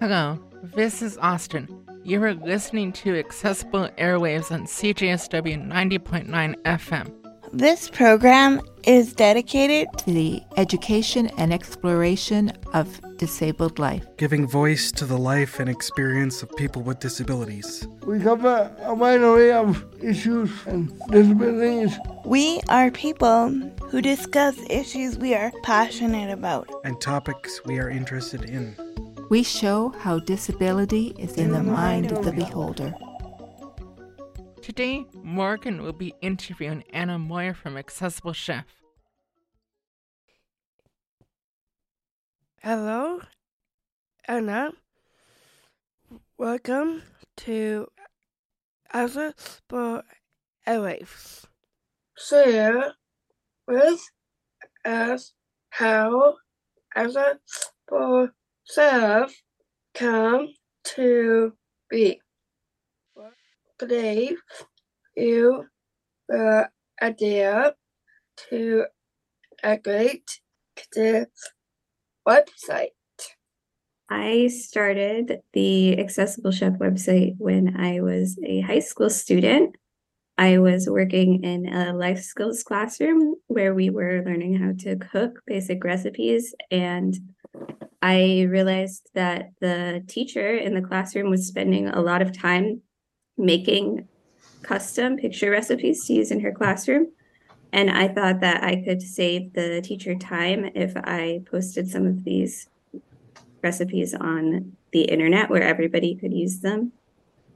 Hello, this is Austin. You are listening to Accessible Airwaves on CJSW 90.9 FM. This program is dedicated to the education and exploration of disabled life, giving voice to the life and experience of people with disabilities. We cover a wide array of issues and disabilities. We are people who discuss issues we are passionate about and topics we are interested in. We show how disability is in the mind of the beholder. Today, Morgan will be interviewing Anna Moyer from Accessible Chef. Hello, Anna. Welcome to Accessible Airwaves. Share with us how Accessible Chef come to be. Gave you the idea to create this website? I started the Accessible Chef website when I was a high school student. I was working in a life skills classroom where we were learning how to cook basic recipes. And I realized that the teacher in the classroom was spending a lot of time making custom picture recipes to use in her classroom. And I thought that I could save the teacher time if I posted some of these recipes on the internet where everybody could use them.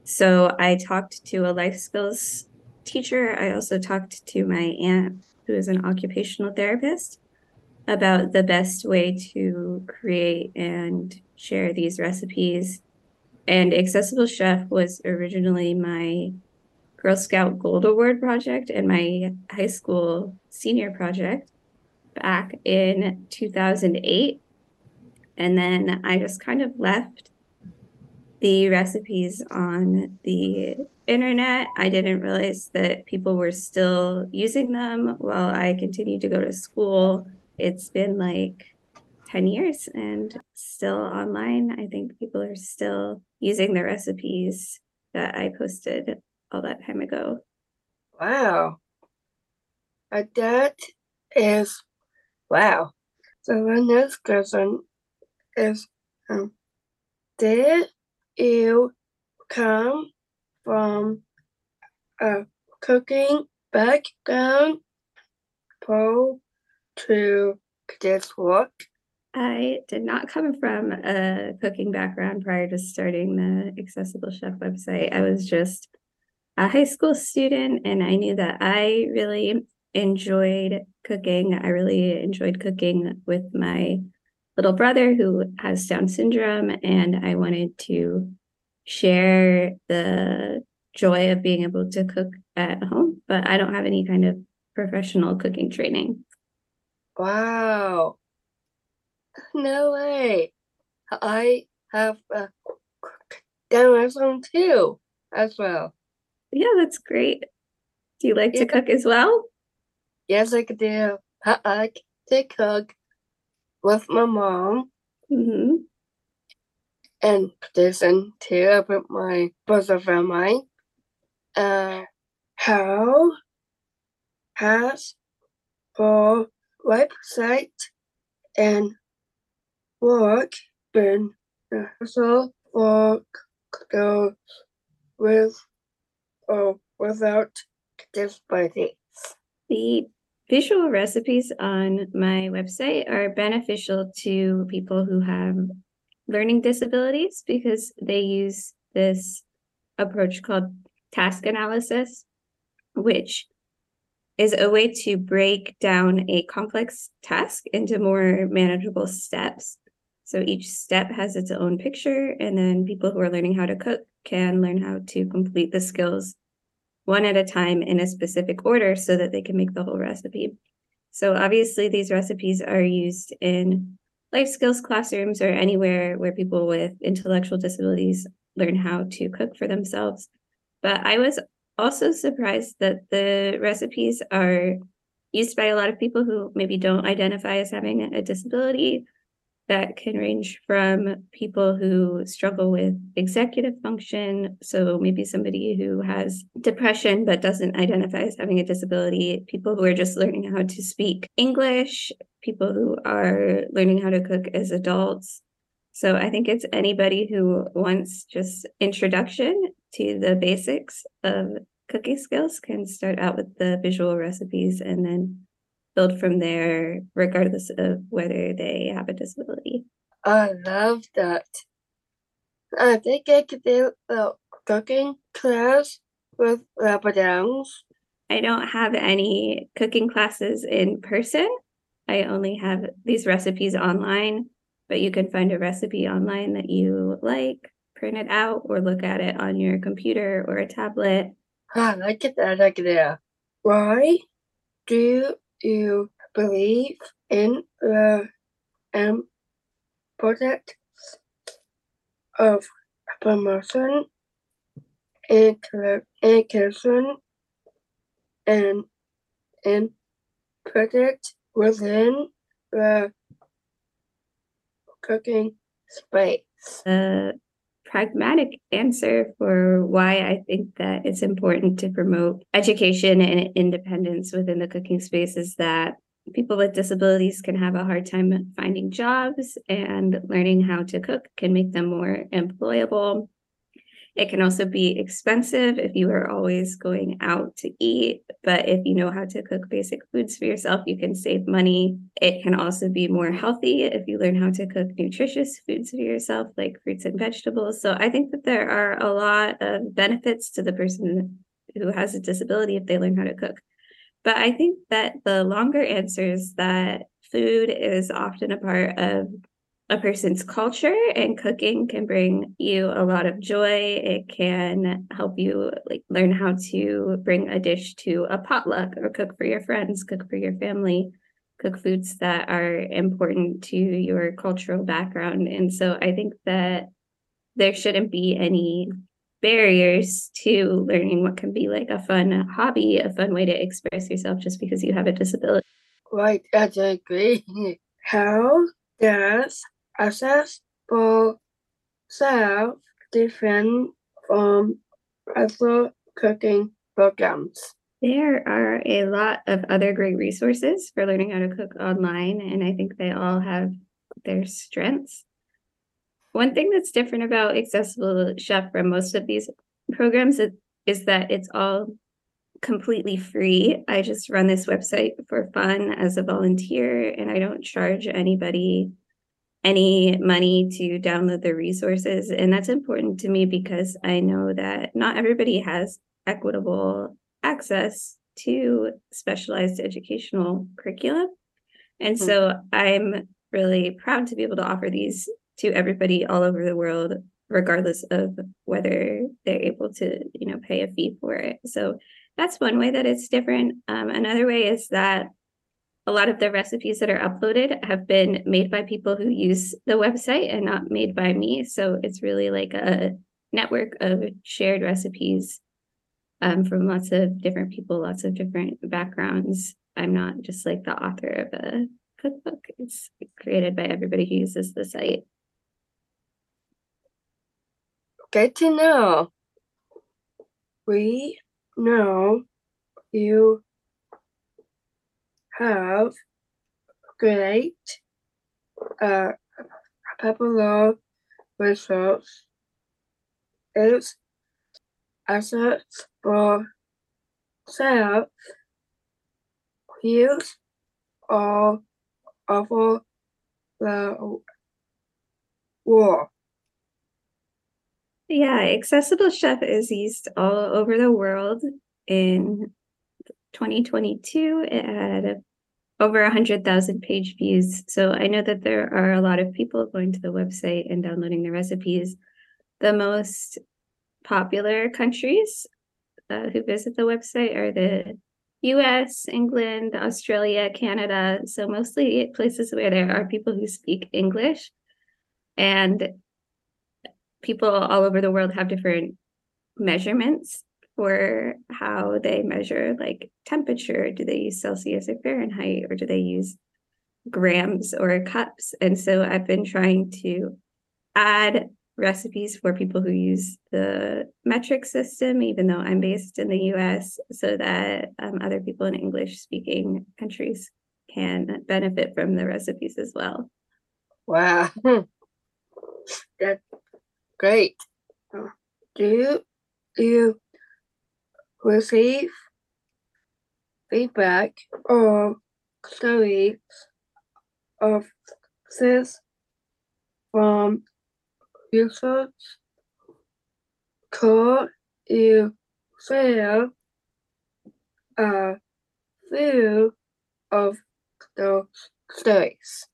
So I talked to a life skills teacher. I also talked to my aunt, who is an occupational therapist, about the best way to create and share these recipes and Accessible Chef was originally my Girl Scout Gold Award project and my high school senior project back in 2008. And then I just kind of left the recipes on the internet. I didn't realize that people were still using them while I continued to go to school. It's been like 10 years and still online. I think people are still using the recipes that I posted all that time ago. Wow. Uh, that is wow. So the next question is um, Did you come from a cooking background pro to this work? I did not come from a cooking background prior to starting the Accessible Chef website. I was just a high school student, and I knew that I really enjoyed cooking. I really enjoyed cooking with my little brother who has Down syndrome, and I wanted to share the joy of being able to cook at home, but I don't have any kind of professional cooking training. Wow. No way. I have a Down syndrome too, as well. Yeah, that's great. Do you like yeah. to cook as well? Yes, I do. I like to cook with my mom. Mm-hmm. And listen to with my brother family. Uh, how has the website and work been also work goes with or without disabilities. The visual recipes on my website are beneficial to people who have learning disabilities because they use this approach called task analysis, which is a way to break down a complex task into more manageable steps. So each step has its own picture, and then people who are learning how to cook can learn how to complete the skills one at a time in a specific order so that they can make the whole recipe. So obviously, these recipes are used in life skills classrooms or anywhere where people with intellectual disabilities learn how to cook for themselves. But I was also surprised that the recipes are used by a lot of people who maybe don't identify as having a disability. That can range from people who struggle with executive function. So maybe somebody who has depression but doesn't identify as having a disability, people who are just learning how to speak English, people who are learning how to cook as adults. So I think it's anybody who wants just introduction to the basics of cooking skills can start out with the visual recipes and then build from there, regardless of whether they have a disability. I love that. I think I could do a cooking class with Rapper Downs. I don't have any cooking classes in person. I only have these recipes online, but you can find a recipe online that you like, print it out, or look at it on your computer or a tablet. I like that idea. Why do you believe in the importance of promotion, inclusion, and and project within the cooking space? a pragmatic answer for why I think that it's important to promote education and independence within the cooking space is that people with disabilities can have a hard time finding jobs and learning how to cook can make them more employable. It can also be expensive if you are always going out to eat, but if you know how to cook basic foods for yourself, you can save money. It can also be more healthy if you learn how to cook nutritious foods for yourself, like fruits and vegetables. So I think that there are a lot of benefits to the person who has a disability if they learn how to cook. But I think that the longer answer is that food is often a part of a person's culture and cooking can bring you a lot of joy. It can help you like learn how to bring a dish to a potluck or cook for your friends cook for your family cook foods that are important to your cultural background. And so i think that there shouldn't be any barriers to learning what can be like a fun hobby a fun way to express yourself just because you have a disability. Right, I agree. How does accessible self different from other cooking programs? There are a lot of other great resources for learning how to cook online, and I think they all have their strengths. One thing that's different about Accessible Chef from most of these programs is, is that it's all completely free. I just run this website for fun as a volunteer, and I don't charge anybody any money to download the resources. And that's important to me because I know that not everybody has equitable access to specialized educational curriculum. And so I'm really proud to be able to offer these to everybody all over the world, regardless of whether they're able to, you know, pay a fee for it. So that's one way that it's different. Um, another way is that a lot of the recipes that are uploaded have been made by people who use the website and not made by me. So it's really like a network of shared recipes um, from lots of different people, lots of different backgrounds. I'm not just like the author of a cookbook. It's created by everybody who uses the site. Good to know. We know you have great uh popular results. It's assets for self use all over the world. Yeah, Accessible Chef is used all over the world. In 2022, it had over 100,000 page views. So I know that there are a lot of people going to the website and downloading the recipes. The most popular countries uh, who visit the website are the US, England, Australia, Canada. So mostly places where there are people who speak English. And people all over the world have different measurements for how they measure like temperature. Do they use Celsius or Fahrenheit, or do they use grams or cups? And so I've been trying to add recipes for people who use the metric system, even though I'm based in the US, so that um, other people in English speaking countries can benefit from the recipes as well. Wow. That's great. Do you receive feedback or stories of this from users? Could you share a few of those stories?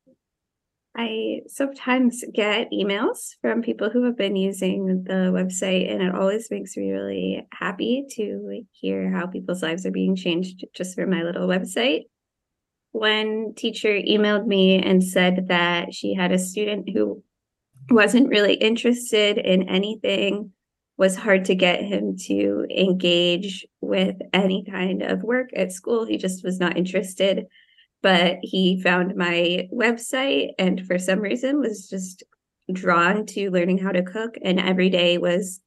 I sometimes get emails from people who have been using the website, and it always makes me really happy to hear how people's lives are being changed just from my little website. One teacher emailed me and said that she had a student who wasn't really interested in anything, was hard to get him to engage with any kind of work at school. He just was not interested but he found my website and for some reason was just drawn to learning how to cook and every day was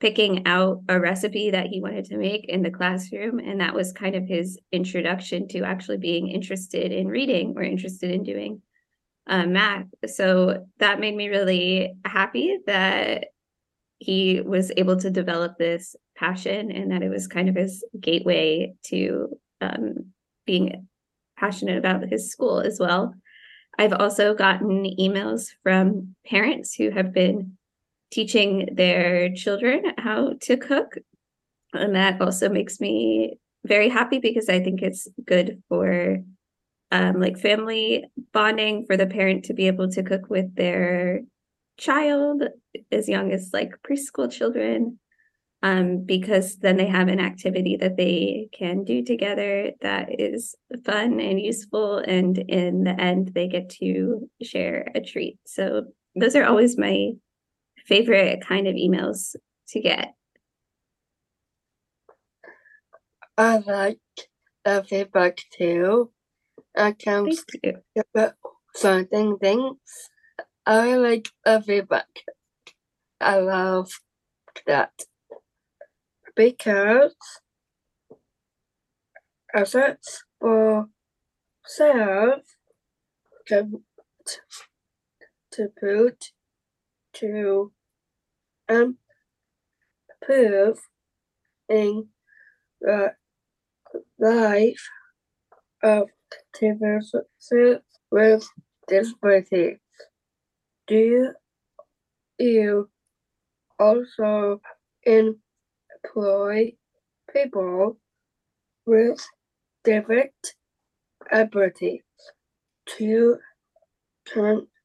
picking out a recipe that he wanted to make in the classroom. And that was kind of his introduction to actually being interested in reading or interested in doing uh, math. So that made me really happy that he was able to develop this passion and that it was kind of his gateway to um, being passionate about his school as well. I've also gotten emails from parents who have been teaching their children how to cook. And that also makes me very happy because I think it's good for um, like family bonding for the parent to be able to cook with their child as young as like preschool children um, because then they have an activity that they can do together that is fun and useful. And in the end, they get to share a treat. So those are always my favorite kind of emails to get. I like the feedback too. I can about certain things. I like the feedback. I love that because assets for sale can to put to improve in the life of activists with disabilities. Do you also in employ people with different abilities to contribute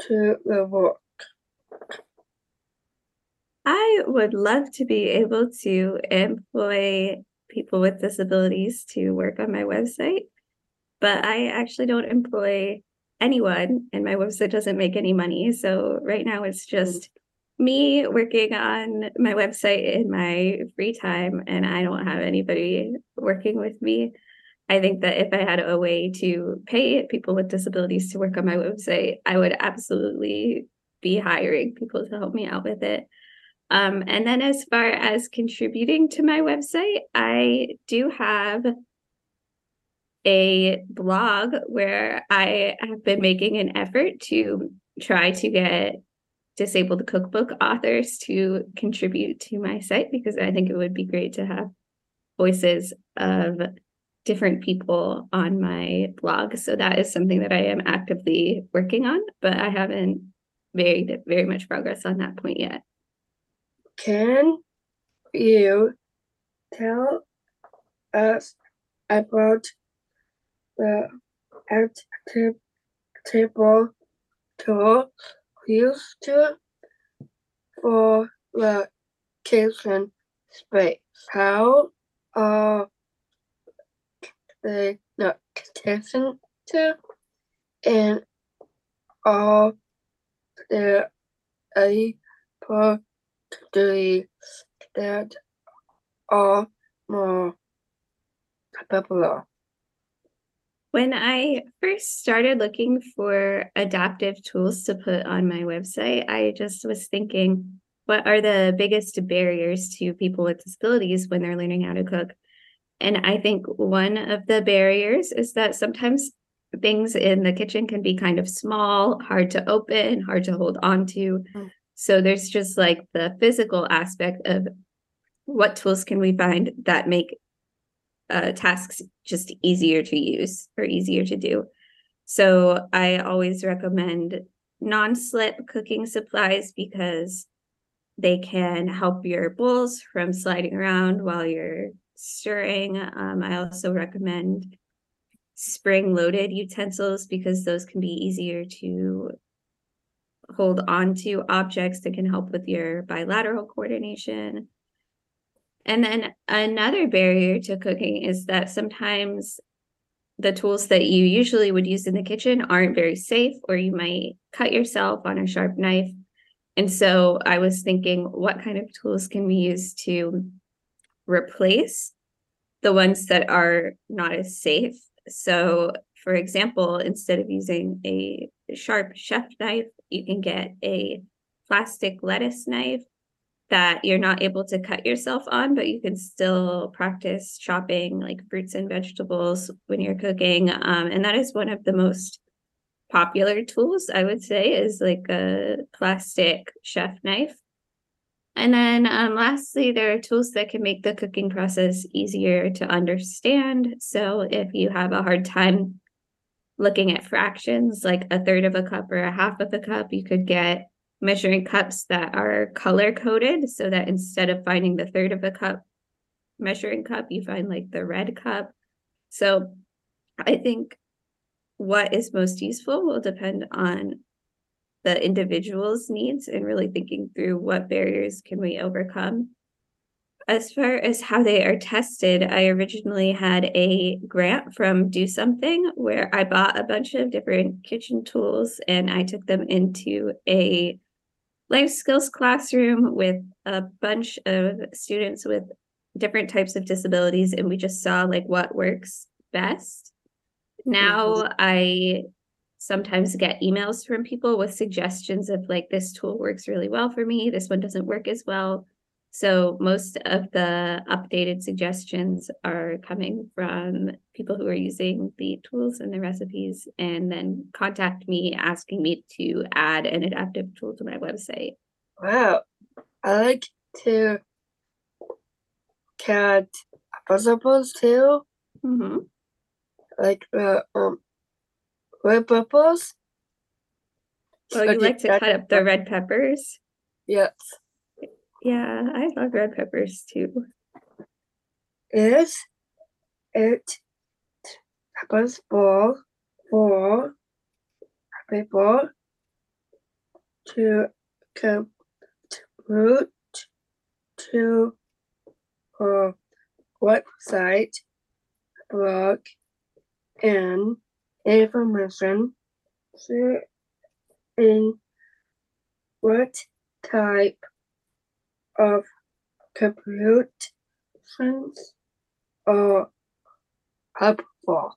to the work. I would love to be able to employ people with disabilities to work on my website, but I actually don't employ anyone, and my website doesn't make any money. So right now it's just mm. Me working on my website in my free time and I don't have anybody working with me. I think that if I had a way to pay people with disabilities to work on my website, I would absolutely be hiring people to help me out with it. Um, and then as far as contributing to my website, I do have a blog where I have been making an effort to try to get disabled cookbook authors to contribute to my site because I think it would be great to have voices of different people on my blog. So that is something that I am actively working on, but I haven't made very much progress on that point yet. Can you tell us about the active table tool used to for the kitchen space. How are they not kitchen to and are there able to that are more popular? When I first started looking for adaptive tools to put on my website, I just was thinking, what are the biggest barriers to people with disabilities when they're learning how to cook? And I think one of the barriers is that sometimes things in the kitchen can be kind of small, hard to open, hard to hold on to. Mm. So there's just like the physical aspect of what tools can we find that make uh, tasks just easier to use or easier to do. So I always recommend non-slip cooking supplies because they can help your bowls from sliding around while you're stirring. Um, I also recommend spring loaded utensils because those can be easier to hold on to objects that can help with your bilateral coordination. And then another barrier to cooking is that sometimes the tools that you usually would use in the kitchen aren't very safe, or you might cut yourself on a sharp knife. And so I was thinking, what kind of tools can we use to replace the ones that are not as safe? So, for example, instead of using a sharp chef knife, you can get a plastic lettuce knife that you're not able to cut yourself on, but you can still practice chopping like fruits and vegetables when you're cooking. Um, and that is one of the most popular tools, I would say, is like a plastic chef knife. And then um, lastly, there are tools that can make the cooking process easier to understand. So if you have a hard time looking at fractions, like a third of a cup or a half of a cup, you could get measuring cups that are color coded so that instead of finding the third of a cup measuring cup, you find like the red cup. So I think what is most useful will depend on the individual's needs and really thinking through what barriers can we overcome. As far as how they are tested, I originally had a grant from Do Something where I bought a bunch of different kitchen tools and I took them into a life skills classroom with a bunch of students with different types of disabilities and we just saw like what works best. Now i sometimes get emails from people with suggestions of like this tool works really well for me. This one doesn't work as well so most of the updated suggestions are coming from people who are using the tools and the recipes and then contact me asking me to add an adaptive tool to my website. Wow. I like to cut vegetables too, Mm-hmm. like the um red peppers. Oh, you Okay, like to cut up the red peppers? Yes. Yeah, I love red peppers too. Is it happens for for people to contribute to a website, blog, and information share in what type of computations are helpful.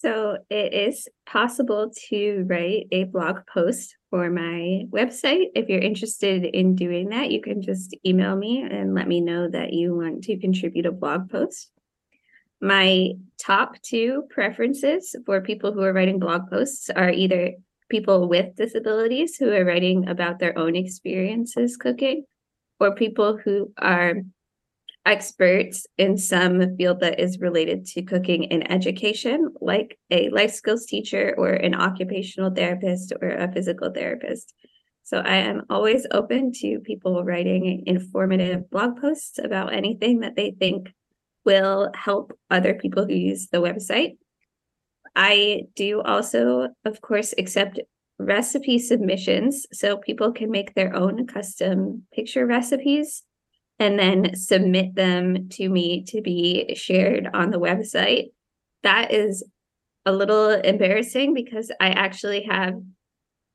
So it is possible to write a blog post for my website. If you're interested in doing that, you can just email me and let me know that you want to contribute a blog post. My top two preferences for people who are writing blog posts are either people with disabilities who are writing about their own experiences cooking, or people who are experts in some field that is related to cooking and education, like a life skills teacher or an occupational therapist or a physical therapist. So I am always open to people writing informative blog posts about anything that they think will help other people who use the website. I do also, of course, accept recipe submissions so people can make their own custom picture recipes and then submit them to me to be shared on the website. That is a little embarrassing because I actually have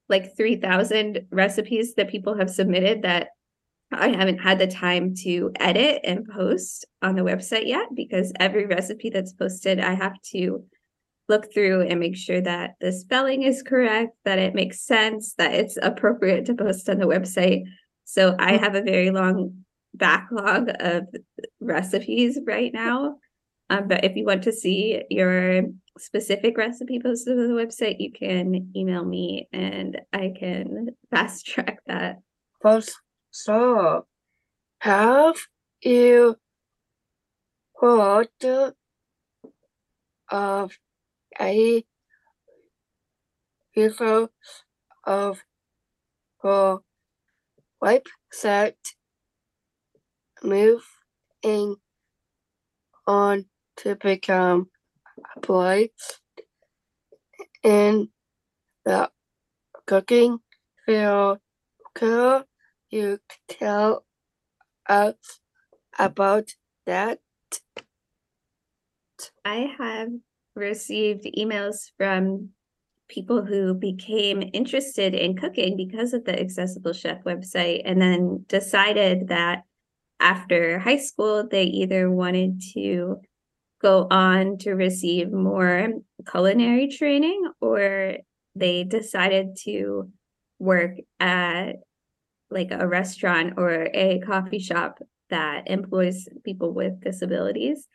like 3,000 recipes that people have submitted that I haven't had the time to edit and post on the website yet because every recipe that's posted, I have to look through and make sure that the spelling is correct, that it makes sense, that it's appropriate to post on the website. So I have a very long backlog of recipes right now. Um, but if you want to see your specific recipe posted on the website, you can email me and I can fast track that. First, so have you heard of a user of her website moving on to become employed in the cooking field. Could you tell us about that? I have received emails from people who became interested in cooking because of the Accessible Chef website and then decided that after high school, they either wanted to go on to receive more culinary training or they decided to work at like a restaurant or a coffee shop that employs people with disabilities.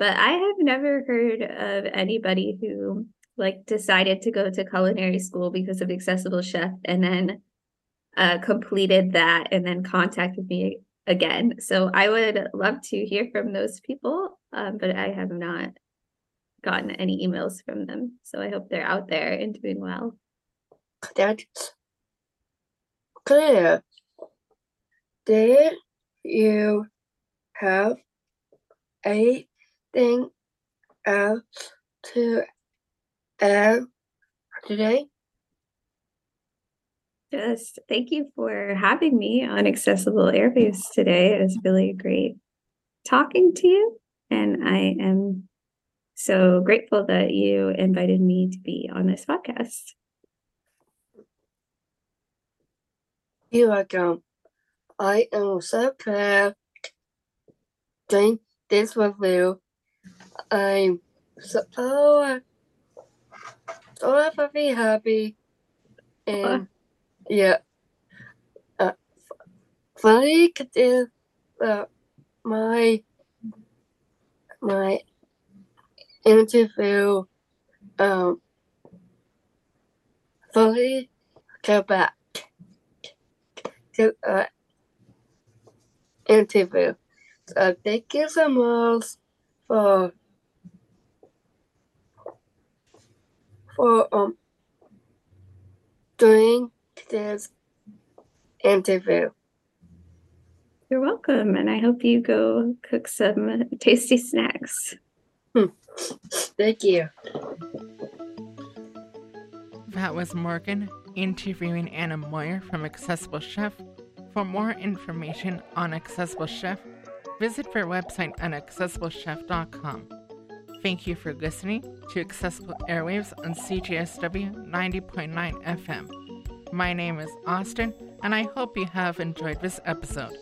But I have never heard of anybody who like decided to go to culinary school because of accessible chef and then uh, completed that and then contacted me again. So I would love to hear from those people, um, but I have not gotten any emails from them. So I hope they're out there and doing well. That's clear. Did you have anything else to add today? Just thank you for having me on Accessible Airwaves today. It was really great talking to you. And I am so grateful that you invited me to be on this podcast. You're welcome. I am so proud doing this with you. I'm so oh, so very happy and yeah. Uh, funny is uh, my my interview um fully go back to uh interview. So thank you so much for for um doing this interview. You're welcome. And I hope you go cook some tasty snacks. Thank you. That was Morgan interviewing Anna Moyer from Accessible Chef. For more information on Accessible Chef, visit their website at accessiblechef.com. Thank you for listening to Accessible Airwaves on CJSW 90.9 FM. My name is Austin, and I hope you have enjoyed this episode.